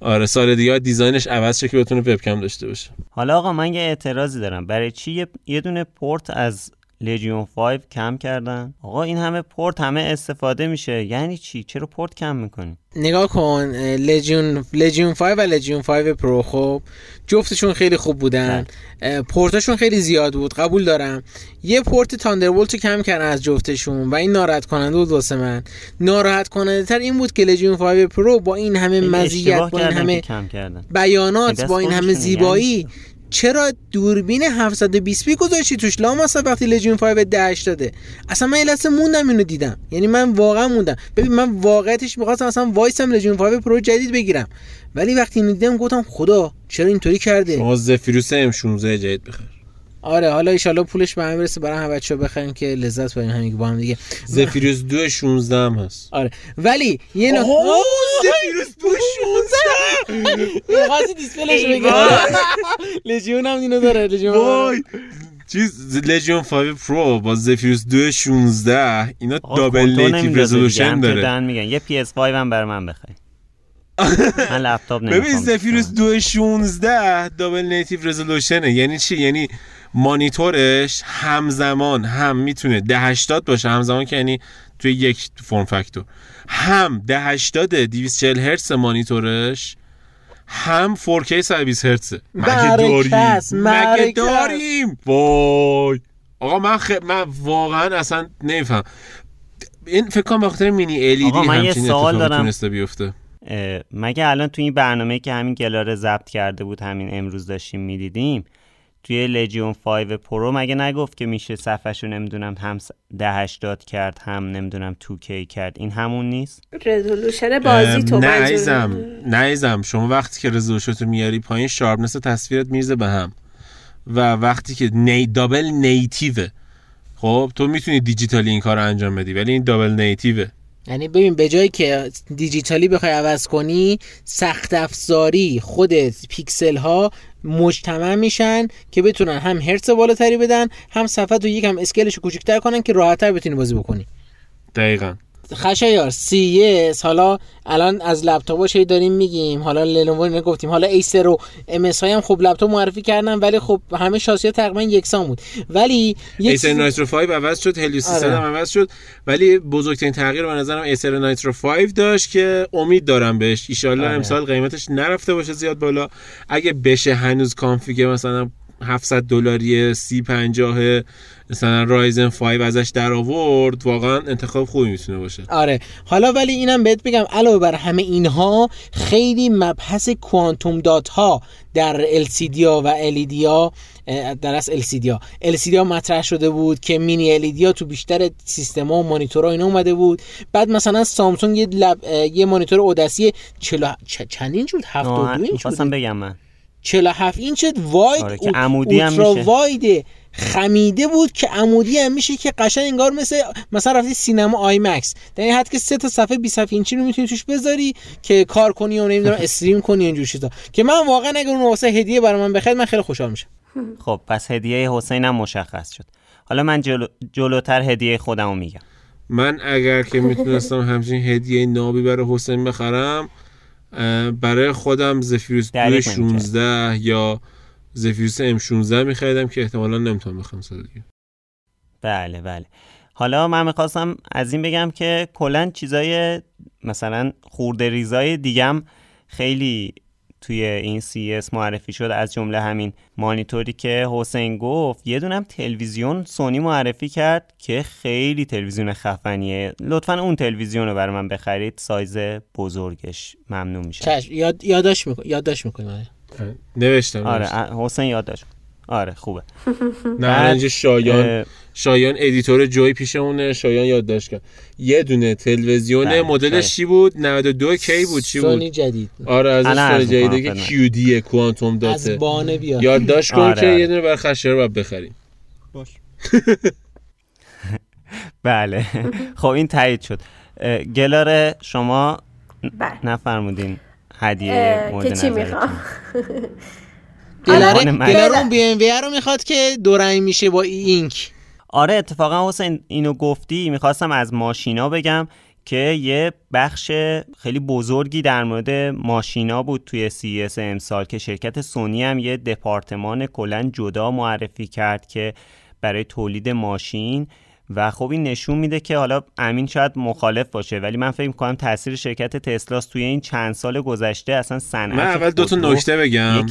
آره سال دیگه design ش عوض شه که بتونه وبکم داشته باشه. حالا آقا من یه اعتراضی دارم. برای چی یه دونه پورت از Legion 5 کم کردن. آقا این همه پورت همه استفاده میشه. یعنی چی؟ چرا پورت کم می‌کنی؟ نگاه کن Legion Legion 5 و Legion 5 Pro خب جفتشون خیلی خوب بودن. اه، پورتاشون خیلی زیاد بود. قبول دارم. یه پورت Thunderbolt رو کم کردن از جفتشون و این ناراحت کننده بود واسه من. ناراحت کننده تر این بود که Legion 5 Pro با این همه مزیت اشتباه با این همه که کم کردن. بیانات دست با این همه خودشونه، زیبایی. یعنی چرا دوربین 720p گذاشتی توش؟ لام اصلا وقتی Legion 5 دهش داده. اصلا من لحظه موندم اینو دیدم. یعنی من واقعا موندم. ببین من واقعیتش می‌خواستم اصلا وایسم Legion 5 Pro جدید بگیرم. ولی وقتی اینو دیدم گفتم خدا چرا اینطوری کرده؟ شما Zephyrus M16 جدید بخر. آره حالا ان پولش به هم برسه. برای همه بچه‌ها بخریم که لذت ببریم همین با هم دیگه. Zephyrus Duo 16 هم هست. آره. ولی یه نکته Zephyrus Duo 16 می‌خواستی display ش ای بگم. Legion هم اینو داره Legion. وای! چیز Legion 5 Pro با Zephyrus Duo 16 اینا double native resolution هم داره. میگن. یه PS5 هم برای من بخوای من لپتاپ نمی‌خوام. ببین زفیروس 2 16 دابل نیتیو رزولوشنه یعنی چی؟ یعنی مانیتورش همزمان هم می‌تونه 1080 باشه. همزمان که یعنی توی یک فرم فاکتور. هم 1080 240 هرتز مانیتورش هم 4K 120 هرتزه مگه داریم؟ مگه. داریم؟ وای. آقا من خ... من واقعا اصلا نمیفهم. این فکر کنم به خاطر mini LED آقا، من یه سوال دارم. تونسته بیفته. مگه الان تو این برنامه که همین گلاره ضبط کرده بود همین امروز داشتیم می‌دیدیم توی Legion 5 Pro مگه نگفت که میشه صفحهشو نمی‌دونم هم 1080 کرد هم نمی‌دونم 2K کرد؟ این همون نیست؟ resolution بازی تو نه عزیزم نه عزیزم شما وقتی که resolution میاری پایین sharpness تصویرت میریزه به هم. و وقتی که نی double native ه خب تو می‌تونی دیجیتالی این کار رو انجام بدی ولی این double native ه یعنی ببین به جایی که دیجیتالی بخوای عوض کنی سخت افزاری خود پیکسل ها مجتمع میشن که بتونن هم هرتز بالاتری بدن هم صفحه تو یکم scale ش کوچیک‌تر کنن که راحتتر بتونی بازی بکنی. دقیقا. خشایار سی حالا الان از لپتاپاش هی داریم میگیم؟ حالا لنوو اینو گفتیم. حالا ایسر و MSI هم خب لپتاپ معرفی کردن ولی خب همه شاسی‌ها تقریبا یکسان بود. ولی ایسر نایترو 5 عوض شد هلیوس 300 آره. هم عوض شد. ولی بزرگترین تغییر به نظرم ایسر نایترو 5 داشت که امید دارم بهش. ایشالله آره. امسال قیمتش نرفته باشه زیاد بالا. اگه بشه هنوز config مثلا 700 دلاری سی 50 مثلا رایزن 5 ازش در آورد واقعا انتخاب خوبی می‌تونه باشه. آره. حالا ولی اینم بهت بگم علاوه بر همه اینها خیلی مبحث quantum dot ها در LCD ها و LED ها در از LCD ها LCD ها مطرح شده بود که مینی LED ها تو بیشتر سیستم ها و مانیتورها اینا اومده بود. بعد مثلا سامسونگ یه لب یه مانیتور اوداسی 40 چ- چند اینچ بود؟ 72 آه، اینچ بود؟ بگم من. 47 اینچ واید آره، عمودی هم میشه. خمیده بود که عمودی هم میشه که قشنگ انگار مثل مثلا رفتی سینما آی مکس در این حد که سه تا صفحه 20 صفحه اینچی رو می‌تونی توش بذاری که کار کنی و نمی‌دونم استریم کنی اینجور چیزا. که من واقعا اگر اون واسه هدیه برای من بخرید من خیلی خوشحال میشم. خب پس هدیه حسین هم مشخص شد. حالا من جلو... جلوتر هدیه خودمو میگم. من اگر که می‌تونستم همچین هدیه نابی برای حسین بخرم برای خودم زفیروس دریغ 16 یا زفیروس ام 16 میخریدم که احتمالا نمی‌تونم بخرم سال دیگه. بله بله. حالا من می‌خواستم از این بگم که کلا چیزای مثلا خورده ریزای دیگم خیلی توی این CES معرفی شد. از جمله همین مانیتوری که حسین گفت. یه دونم تلویزیون سونی معرفی کرد که خیلی تلویزیون خفنیه. لطفا اون تلویزیون رو برای من بخرید. سایز بزرگش ممنون میشه چش یاد یادداشت میکن یادداشت می‌کنی؟ نوشتم آره حسین یاد داشت آره خوبه. نه شایان شایان editor جوی پیشمونه شایان یادداشت کرد. یه دونه تلویزیون بله، مدلش شاید. چی بود؟ 92 کی بود؟ چی بود؟ سونی جدید. آره از عرض می‌کنم جدیده که خدمت. کیودی کوانتوم داته. از بانه بیاد یادداشت کن آره، که آره. یه دونه برای خشایار باید بخریم. بله. خب این تایید شد. گلاره شما بله. نفرمودین. هدیه مورد که چی. می‌خوام؟ اون بی ام وی رو می‌خواد که دو رنگ میشه با اینک. آره اتفاقا حسین اینو گفتی می‌خواستم از ماشینا بگم که یه بخش خیلی بزرگی در مورد ماشینا بود توی CES امسال که شرکت سونی هم یه دپارتمان کلا جدا معرفی کرد که برای تولید ماشین و خب این نشون میده که حالا امین شاید مخالف باشه ولی من فکر می‌کنم تاثیر شرکت تسلاس توی این چند سال گذشته اصلا صنعت من اول دو تا نکته بگم.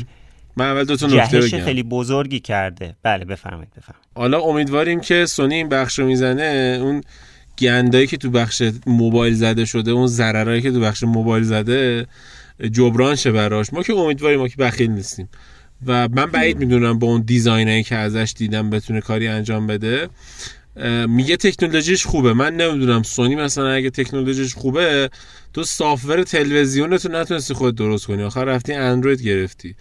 من اول دو تا نکته بگم. خیلی بزرگی کرده. بله بفرمایید بفرمایید. حالا امیدواریم که سونی این بخش رو می‌زنه اون گندایی که تو بخش موبایل زده شده اون ضررایی که تو بخش موبایل زده جبران شه براش. ما که امیدواریم ما که بخیل نیستیم. و من بعید می‌دونم با اون دیزاینایی که ازش دیدم بتونه کاری انجام بده. میگه تکنولوژیش خوبه. من نمی‌دونم سونی مثلا اگه تکنولوژیش خوبه تو سافتور تلویزیونتو نتونستی خود درست کنی. آخر رفتی اندروید گرفتی.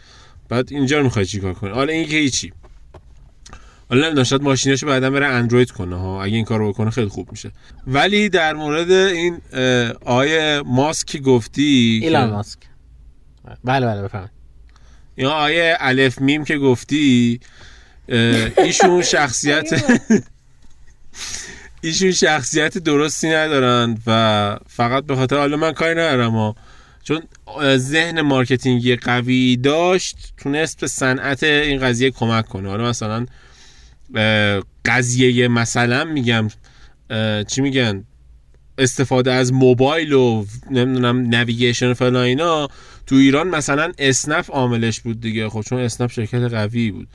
بعد اینجا رو می‌خوای چیکار کنی؟ حالا این که هیچی. حالا نمی‌دونم شاید ماشیناشو بعدا بره اندروید کنه ها. اگه این کارو بکنه خیلی خوب میشه. ولی در مورد این آیه ماسک گفتی که- ایلان ماسک. بله بله بفرمایید. یا آیه الف میم که گفتی ایشون شخصیت ایشون شخصیت درستی ندارن و فقط به خاطر حالا من کاری ندارم چون ذهن marketing ی قوی داشت تونست به صنعت این قضیه کمک کنه. حالا مثلا قضیه مثلا میگم چی میگن؟ استفاده از موبایل و نمی‌دونم navigation فلان اینا تو ایران مثلا اسنپ عاملش بود دیگه. خب چون اسنپ شرکت قوی بود.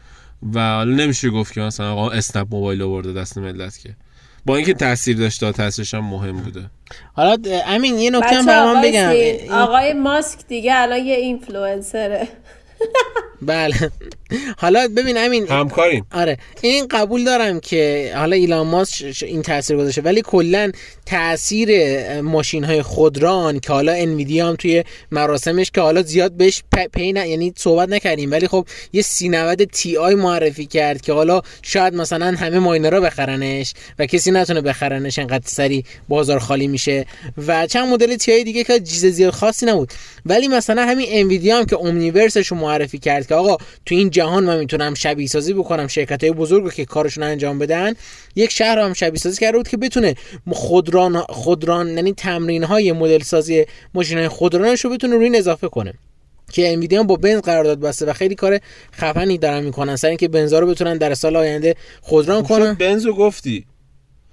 و حالا نمیشه گفت که مثلا آقا اسنپ موبایل آورده دست ملت که. با اینکه تاثیر داشته تاثیرش هم مهم بوده. حالا امین یه نکته هم بگم. آقای ماسک دیگه الان یه اینفلوئنسره. بله. حالا ببین امین همکاریم. آره. این قبول دارم که حالا ایلان ماسک این تاثیر گذاشته ولی کلا تاثیر ماشین های خودران که حالا انویدیا هم توی مراسمش که حالا زیاد بهش پی نه یعنی صحبت نکردیم ولی خب یه سی 90 Ti معرفی کرد که حالا شاید مثلا همه miner ها بخرنش و کسی نتونه بخرنش انقدر سری بازار خالی میشه. و چند مدل تی آی دیگه که چیز زیاد خاصی نبود. ولی مثلا همین انویدیا هم که اومنیورسش رو معرفی کرد که آقا تو این جهان من می‌تونم شبیه سازی بکنم شرکت های بزرگ رو که کارشون انجام بدن یک شهر رو هم شبیه سازی کرده بود که بتونه خودران خودران یعنی تمرین های مدل سازی ماشین های خودرانش رو بتونه روی این اضافه کنه. که انویدیا با بنز قرارداد بسته و خیلی کار خفنی دارن می‌کنن. سر اینکه بنزا رو بتونن در سال آینده خودران کنن. بنزو گفتی.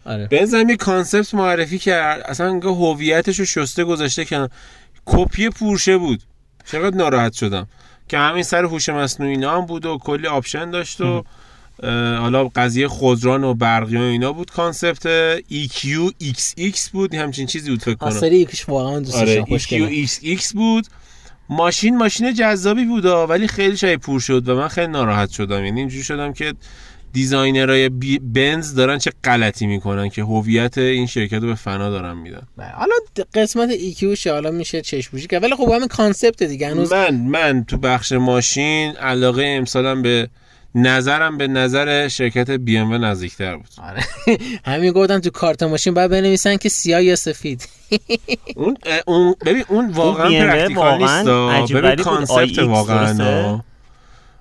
آره. بنز هم یه concept معرفی کرد. اصلا انگار هویتش رو شسته گذاشته کنار. کپی پورشه بود. چقدر ناراحت شدم. که همین سر هوش مصنوعی اینا هم بود و کلی آپشن داشت و حالا قضیه خودران و برقی و اینا بود concept EQ XX بود. همچین چیزی بود فکر کنم. سری یکیش واقعا دوست آره. EQXX بود. ماشین ماشین جذابی بود ولی خیلی شبیه پورشه شد و من خیلی ناراحت شدم. یعنی اینجوری شدم که designer های بی- بنز دارن چه غلطی می‌کنن که هویت این شرکت رو به فنا دارن میدن؟ بله. حالا قسمت EQ حالا میشه چشم پوشی کرد. ولی خب همین concept دیگه. هنوز من من تو بخش ماشین علاقه امسالم به نظرم به نظر شرکت بی ام نزدیکتر بود. آره. همین گفتم تو کارت ماشین باید بنویسن که سیاه یا سفید. اون اون ببین اون واقعا practical نیست ببین. concept واقعا.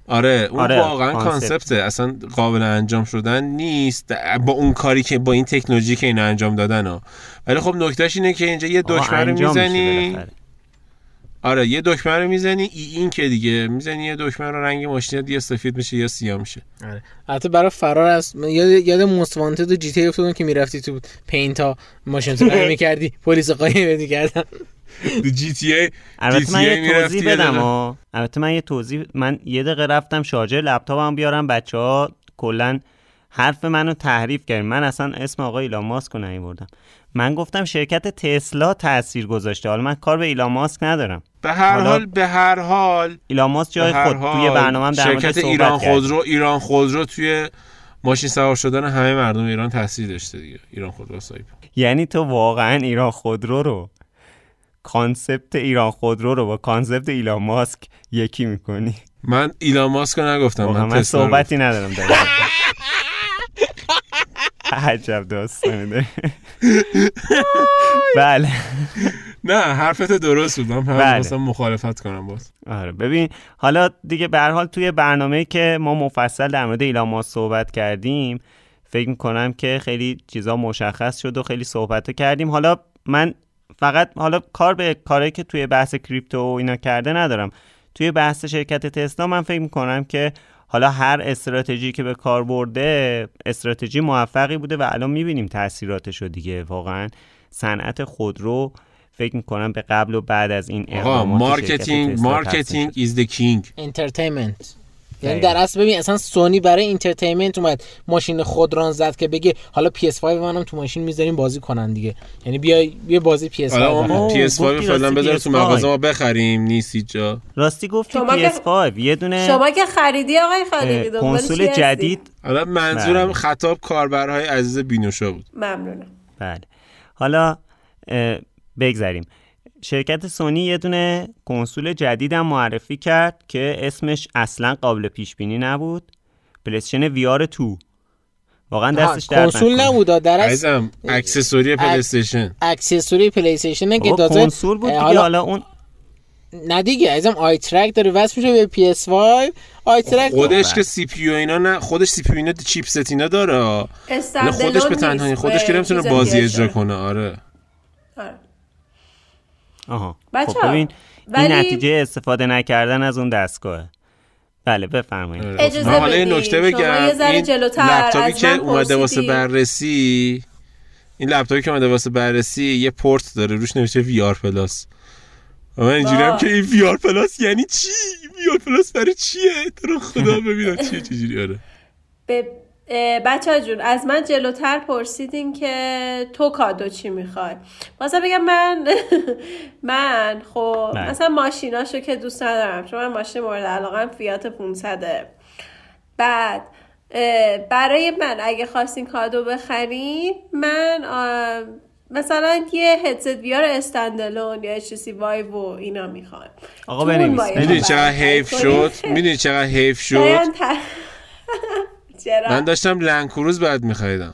آره اون آره، واقعا concept. concept ه اصلا قابل انجام شدن نیست با اون کاری که با این تکنولوژی که اینا انجام دادن ها. ولی خب نکتهش اینه که اینجا یه دکمه رو می‌زنی. آره یه دکمه رو می‌زنی ای این که دیگه می‌زنی یه دکمه رو رنگ ماشینت یا سفید میشه یا سیاه میشه. آره. البته برای فرار از یاد یاد موست وانتد و GTA افتادم که می‌رفتی تو پینتا ماشین تو می‌کردی پلیس قایم بدی کردن تو جی تی ای البته من یه توضیح بدم البته من یه توضیح من یه دقیقه رفتم شارژر لپتاپم بیارم بچه ها کلا حرف منو تحریف کردن. من اصلا اسم آقای ایلان ماسک رو نیوردم. من گفتم شرکت تسلا تاثیر گذاشته. حالا من کار به ایلان ماسک ندارم. به هر حال به هر حال ایلان ماسک جای خود حال توی برنامه در شرکت ایران. خودرو ایران خودرو توی ماشین سوار شدن همه مردم ایران تاثیر داشته دیگه. ایران خودرو سایپ یعنی تو واقعا ایران خودرو رو concept ایران خودرو رو با concept ایلان ماسک یکی می‌کنی من ایلان ماسک رو نگفتم من, من تسلا رو صحبتی ندارم. عجب داستانی داری بله. نه حرفت درست بود من بله. مخالفت کنم باز آره ببین حالا دیگه به هر حال توی برنامه که ما مفصل در مورد ایلان ماسک صحبت کردیم فکر می‌کنم که خیلی چیزا مشخص شد و خیلی صحبت کردیم حالا من فقط حالا کار به کاری که توی بحث crypto و اینا کرده ندارم. توی بحث شرکت تسلا من فکر می‌کنم که حالا هر استراتژی که به کار برده استراتژی موفقی بوده و الان می‌بینیم تاثیراتش رو دیگه. واقعا صنعت خودرو فکر می‌کنم به قبل و بعد از این اقدامات شرکت marketing marketing the king. entertainment یعنی. در اصل ببین اصلا سونی برای entertainment اومد ماشین خودران زد که بگه حالا PS5 منم تو ماشین می‌ذاریم بازی کنن دیگه یعنی بیا بیا بازی PS5 حالا بخر. اون اوه، PS5 گفتی فعلا بذار تو PS5. مغازه ما بخریم نیست جا راستی گفتی شما که- PS5 یه دونه شما که خریدی آقای خالقی کنسول؟ جدید حالا منظورم بله. خطاب کاربرهای عزیز بینوشا بود ممنونم بله حالا بگذریم شرکت سونی یه دونه کنسول جدیدم معرفی کرد که اسمش اصلا قابل پیش بینی نبود. پلی‌استیشن VR 2 واقعا دستش درد کنسول. نبود در اصل عزیزم accessory اک- پلی استیشن accessory پلی استیشن که داده کنسول بود دیگه حالا حالا اون نه دیگه عزیزم eye track داره وصل میشه به PS5 eye track خودش که CPU اینا نه خودش CPU اینا chipset اینا داره. خودش به تنهایی خودش که نمی‌تونه بازی اجرا کنه. آره. آها بچه‌ها، خب ببین ولی- این نتیجه استفاده نکردن از اون دستگاهه بله بفرمایید. اجازه من حالا یه بدین. نکته بگم یه ذره این جلوتر لپتاپی که اومده واسه. بررسی این لپتاپی که اومده واسه بررسی یه پورت داره روش نوشته VR Plus و من اینجوری هم. که این VR Plus یعنی چی VR Plus برای چیه تو رو خدا ببینم چیه چجوری آره به بچه جون از من جلوتر پرسیدین که تو کادو چی می‌خوای واسه بگم من من خب بله. مثلا ماشیناشو که دوست ندارم چون من ماشین مورد علاقه فیات 500 بعد برای من اگه خواستین کادو بخرین من مثلا یه هدست بیار استندلون یا HTC وایو و اینا می‌خوام آقا بنویس،. می‌دونی چقدر حیف. شد می‌دونی چقدر حیف شد چرا من داشتم لنکروز بعد میخریدم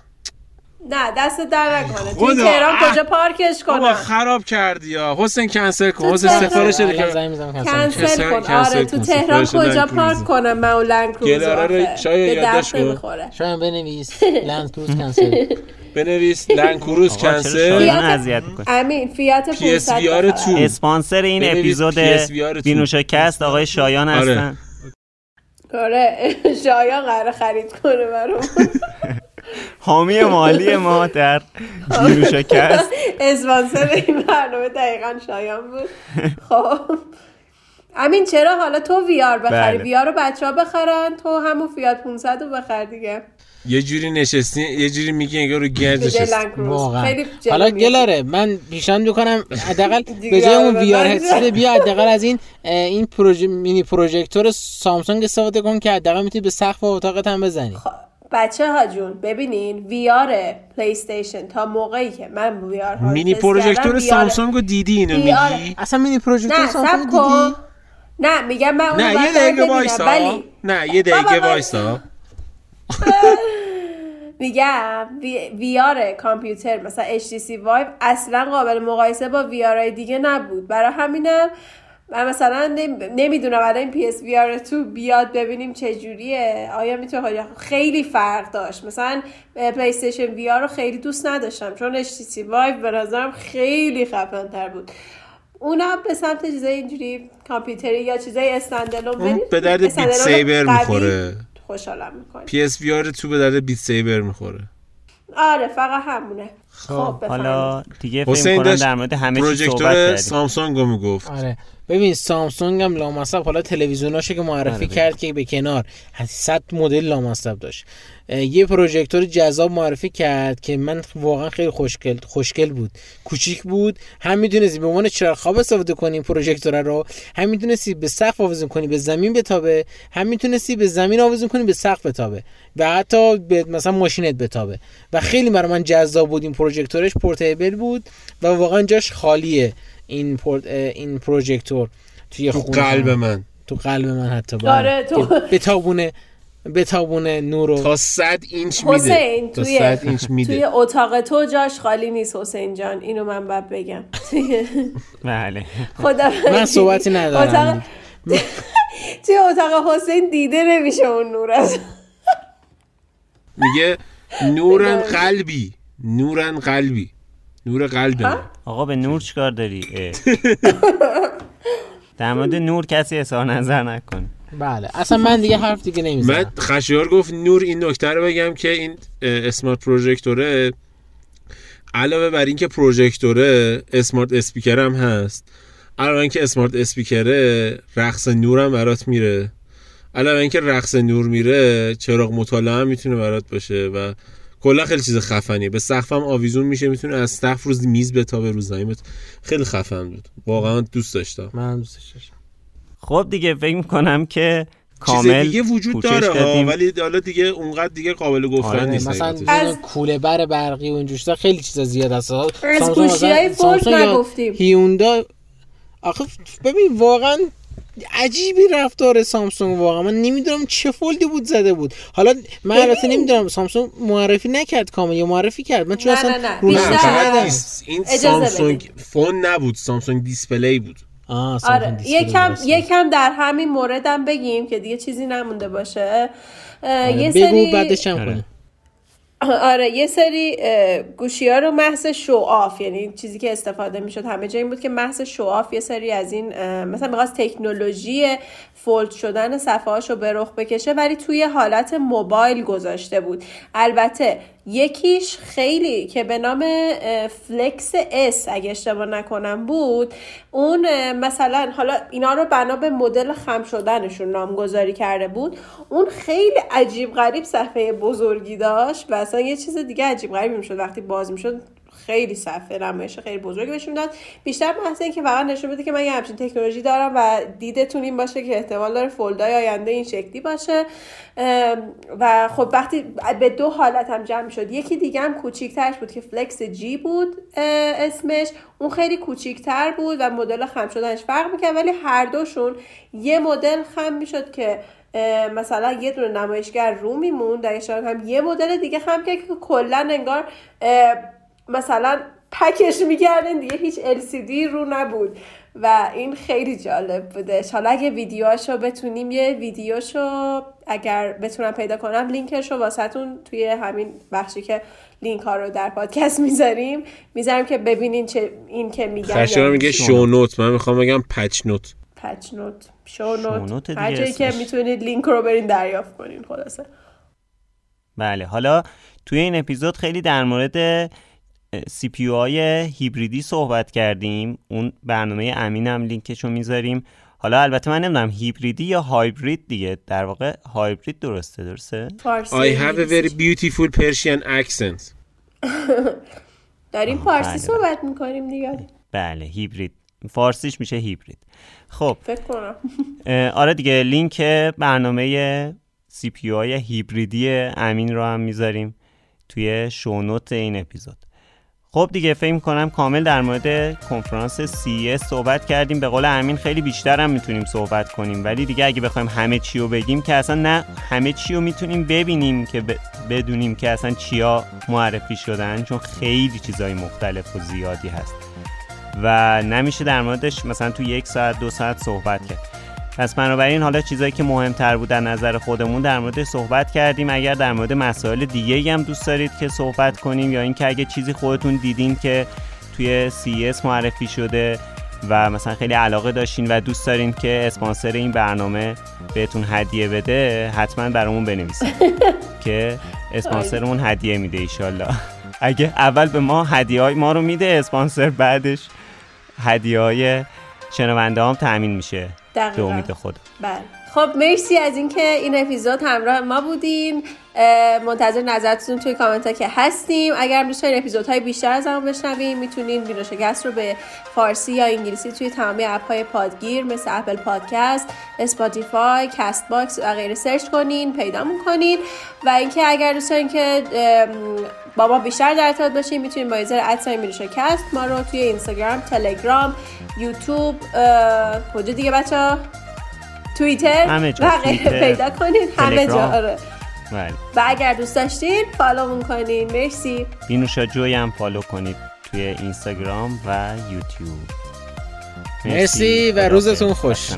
نه دست در نکنه. توی تهران. کجا پارکش بابا کنم خراب کردی یا حسین کنسل کن تو حسین. سفارش بده الان که کنسل. کن آره تو. تهران کجا پارک. کنم من اون لند گلاره رو آخه؟ شاید کن. نمی‌خوره شاید بنویس لند کروز کنسل بنویس لنکروز آقا چرا کنسل اذیت می‌کنه امین فیات 500 PSVR بخرم. تو. اسپانسر این اپیزود. بینوشاکست آقای شایان آره. هستن آره شایان قرار خرید کنه برام حامی مالی ما در بینوشاکست اسپانسر این برنامه دقیقا شایان بود. خب. امین چرا حالا تو VR بخری؟ بله. VR رو بچه ها بخرن تو همون فیات 500 رو بخر دیگه. یه جوری نشستی یه جوری میگی انگار رو گرد نشستی. واقعا. حالا. گلاره من پیشنهاد می‌کنم حداقل دیگه به جای اون VR headset بیا حداقل از این این پروژه مینی پروژکتور سامسونگ استفاده کن که حداقل می‌تونی به سقف اتاقت هم بزنی. بچه ها جون ببینین VR پلی استیشن تا موقعی که من VR مینی پروژکتور سامسونگ رو دیدی اینو. میگی؟ اصلا مینی پروژکتور سامسونگ دیدی؟ نه میگم من اون نه یه دقیقه وایسا. نه یه دقیقه وایسا. میگم VR کامپیوتر مثلا HTC وایو اصلا قابل مقایسه با VR دیگه نبود. برای همینم من مثلا نمی‌دونم الان این PS VR two بیاد ببینیم چه جوریه. آیا می‌تونه خیلی فرق داشت؟ مثلا پلی استیشن VR رو خیلی دوست نداشتم چون HTC وایو به نظرم خیلی خفن تر بود. اونا به سمت چیزای اینجوری کامپیوتری یا چیزای standalone به درد Beat Saber می‌خوره. خوشحالم می‌کنه PS VR two به درد Beat Saber می‌خوره. آره فقط همونه. خب حالا دیگه فکر کنم داشت در مورد همه چی صحبت پروژکتور سامسونگ رو می‌گفت. آره. ببین سامسونگ هم لامصب حالا تلویزیوناشو که معرفی آره، کرد که به کنار. 100 مدل لامصب داشت. یه پروژکتور جذاب معرفی کرد که من واقعا خیلی خوشگل خوشگل بود. کوچیک بود. هم می‌تونستی به عنوان چراغ خواب استفاده کنی پروژکتور رو هم می‌تونستی به سقف آویزون کنی به زمین بتابه هم می‌تونستی به زمین آویزون کنی به سقف بتابه و حتی به مثلا ماشینت بتابه. و خیلی برای من جذاب بود این پروژکتورش portable بود و واقعا جاش خالیه این پورت این پروژکتور توی تو قلب. من. تو قلب من حتی بله. آره، تو- که بتابونه بتابونه نورو تا 100 اینچ میده. حسین تا توی 100 اینچ توی میده اتاق تو جاش خالی نیست حسین جان. اینو من باید بگم. توی بله. خدا من صحبتی ندارم. اتاق... توی اتاق حسین دیده نمیشه اون نور از میگه نورن قلبی. نورن قلبی. نور قلب من. آقا به نور چیکار داری؟ اه. در مورد نور کسی اظهار نظر نکنه بله. اصلا من دیگه حرف دیگه من نمی‌زنم خشیار گفت نور این نکته رو بگم که این اسمارت پروژکتوره. علاوه بر اینکه پروژکتوره اسمارت اسپیکر هم هست. علاوه اینکه اسمارت اسپیکره رقص نور هم برات میره. علاوه اینکه رقص نور میره چراغ مطالعه هم می‌تونه برات باشه و کلا خیلی چیز خفنیه. به سقف هم آویزون میشه می‌تونه از سقف روز میز بتابه رو زمین بت- خیلی خفن بود. واقعا دوست داشتم. من دوستش داشتم. خب دیگه فکر می‌کنم که چیز کامل دیگه وجود داره ها. ولی حالا دیگه اونقدر دیگه قابل گفتن آره، نیست. مثلا. از- کوله بر برقی و اینجور چیزا خیلی چیزا زیاد هست. از مثلا- فولد نگفتیم. هیوندا آخه ببین واقعا عجیبی رفتار سامسونگ واقعا. من نمی‌دونم چه فولدی بود زده بود. حالا من البته نمی‌دونم سامسونگ معرفی نکرد کامل یا معرفی کرد. من چون نه، اصلا نه، نه. رو این سامسونگ فون نبود سامسونگ دیسپلی بود. آه آره یکم. یکم در همین موردم بگیم که دیگه چیزی نمونده باشه آره، یه بگو سری بعدش هم آره. کنیم آره یه سری گوشی ها رو محض show off یعنی چیزی که استفاده می‌شد همه جا این بود که محض show off یه سری از این مثلا می‌خواست تکنولوژی fold شدن صفحه هاشو به رخ بکشه ولی توی حالت موبایل گذاشته بود البته یکیش خیلی که به نام فلکس اس اگه اشتباه نکنم بود اون مثلا حالا اینا رو بنا به مدل خم شدنشون نامگذاری کرده بود. اون خیلی عجیب غریب صفحه بزرگی داشت و اصلا یه چیز دیگه عجیب غریبی می‌شد وقتی باز می‌شد خیلی صفحه نمایش خیلی بزرگی بهشون داد. بیشتر محض این که فقط نشون بده که من یه همچین تکنولوژی دارم و دیدتون این باشه که احتمال داره فولدای آینده این شکلی باشه. و خب وقتی به دو حالت هم جمع شد. یکی دیگه هم کوچیکترش بود که فلکس جی بود اسمش. اون خیلی کوچیکتر بود و مدل خم شدنش فرق می‌کرد ولی هر دوشون یه مدل خم می‌شد که مثلا یه دونه نمایشگر رو میمون در هم یه مدل دیگه خم که کلا انگار مثلا پکش می‌کردن دیگه هیچ LCD رو نبود. و این خیلی جالب بوده. حالا اگه ویدیوهاشو بتونیم یه ویدیوشو اگر بتونم پیدا کنم لینکشو واسهتون توی همین بخشی که لینک ها رو در پادکست می‌ذاریم. می‌ذارم که ببینین چه این که میگم خشم میگه show note من می‌خوام بگم patch note patch note show note هر که می‌تونید لینک رو برین دریافت کنین خلاصه. بله حالا توی این اپیزود خیلی در مورد CPU های هیبریدی صحبت کردیم. اون برنامه امینم لینکشو می‌ذاریم. حالا البته من نمی‌دونم هیبریدی یا هایبرید دیگه؟ در واقع هایبرید درسته درسته؟ I have a very beautiful Persian accent. داریم فارسی بله. صحبت می‌کنیم دیگه. بله. هیبرید. فارسیش میشه هیبرید. خب. فکر کنم. آره دیگه لینک برنامه سی پی های هیبریدی امین رو هم می‌ذاریم توی شونوت این اپیزود. خب دیگه فکر کنم کامل در مورد کنفرانس سی صحبت کردیم. به قول امین خیلی بیشتر هم می‌تونیم صحبت کنیم. ولی دیگه اگه بخوایم همه چی رو بگیم که اصلا نه همه چی رو می‌تونیم ببینیم که بدونیم که اصلا چیا معرفی شدن چون خیلی چیزای مختلف و زیادی هست. و نمیشه در موردش مثلا تو یک ساعت دو ساعت صحبت کرد. پس بنابراین حالا چیزایی که مهمتر بود در نظر خودمون در مورد صحبت کردیم. اگر در مورد مسائل دیگه هم دوست دارید که صحبت کنیم یا اینکه اگه چیزی خودتون دیدین که توی CS معرفی شده و مثلا خیلی علاقه داشتین و دوست دارین که اسپانسر این برنامه بهتون هدیه بده حتما برامون بنویسید که اسپانسرمون هدیه میده ایشالله. اگه اول به ما هدیه های ما رو میده اسپانسر بعدش هدیه های شنونده هم تأمین میشه. به امید خدا. بله. خب مرسی از اینکه این اپیزود همراه ما بودین. منتظر نظرتون توی کامنت ها که هستیم. اگر دوست دارین اپیزودهای بیشتر از همون بشنویم می‌تونین وینا شکست رو به فارسی یا انگلیسی توی تمامی app های پادگیر مثل Apple Podcast Spotify Castbox و غیره search کنین پیدا کنین. و اینکه اگر دوست دارین که با ما بیشتر در ارتباط باشین می‌تونین با ایزر at sign کست ما رو توی اینستاگرام تلگرام یوتیوب کجا دیگه بچه توییتر؟ همه جا پیدا کنین همه جا آره. بله. و اگر دوست داشتین follow مون کنین. مرسی. بینوشا جوی هم فالو کنید توی اینستاگرام و یوتیوب. مرسی, و روزتون خوش.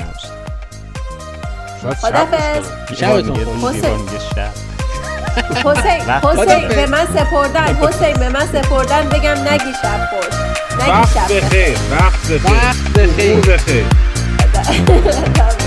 خدافز شبتون خوش. حسین حسین به من سپردن. حسین به من سپردن. بگم نگی شب خوش. نگی شب وقت بخیر. وقت بخیر. وقت بخیر.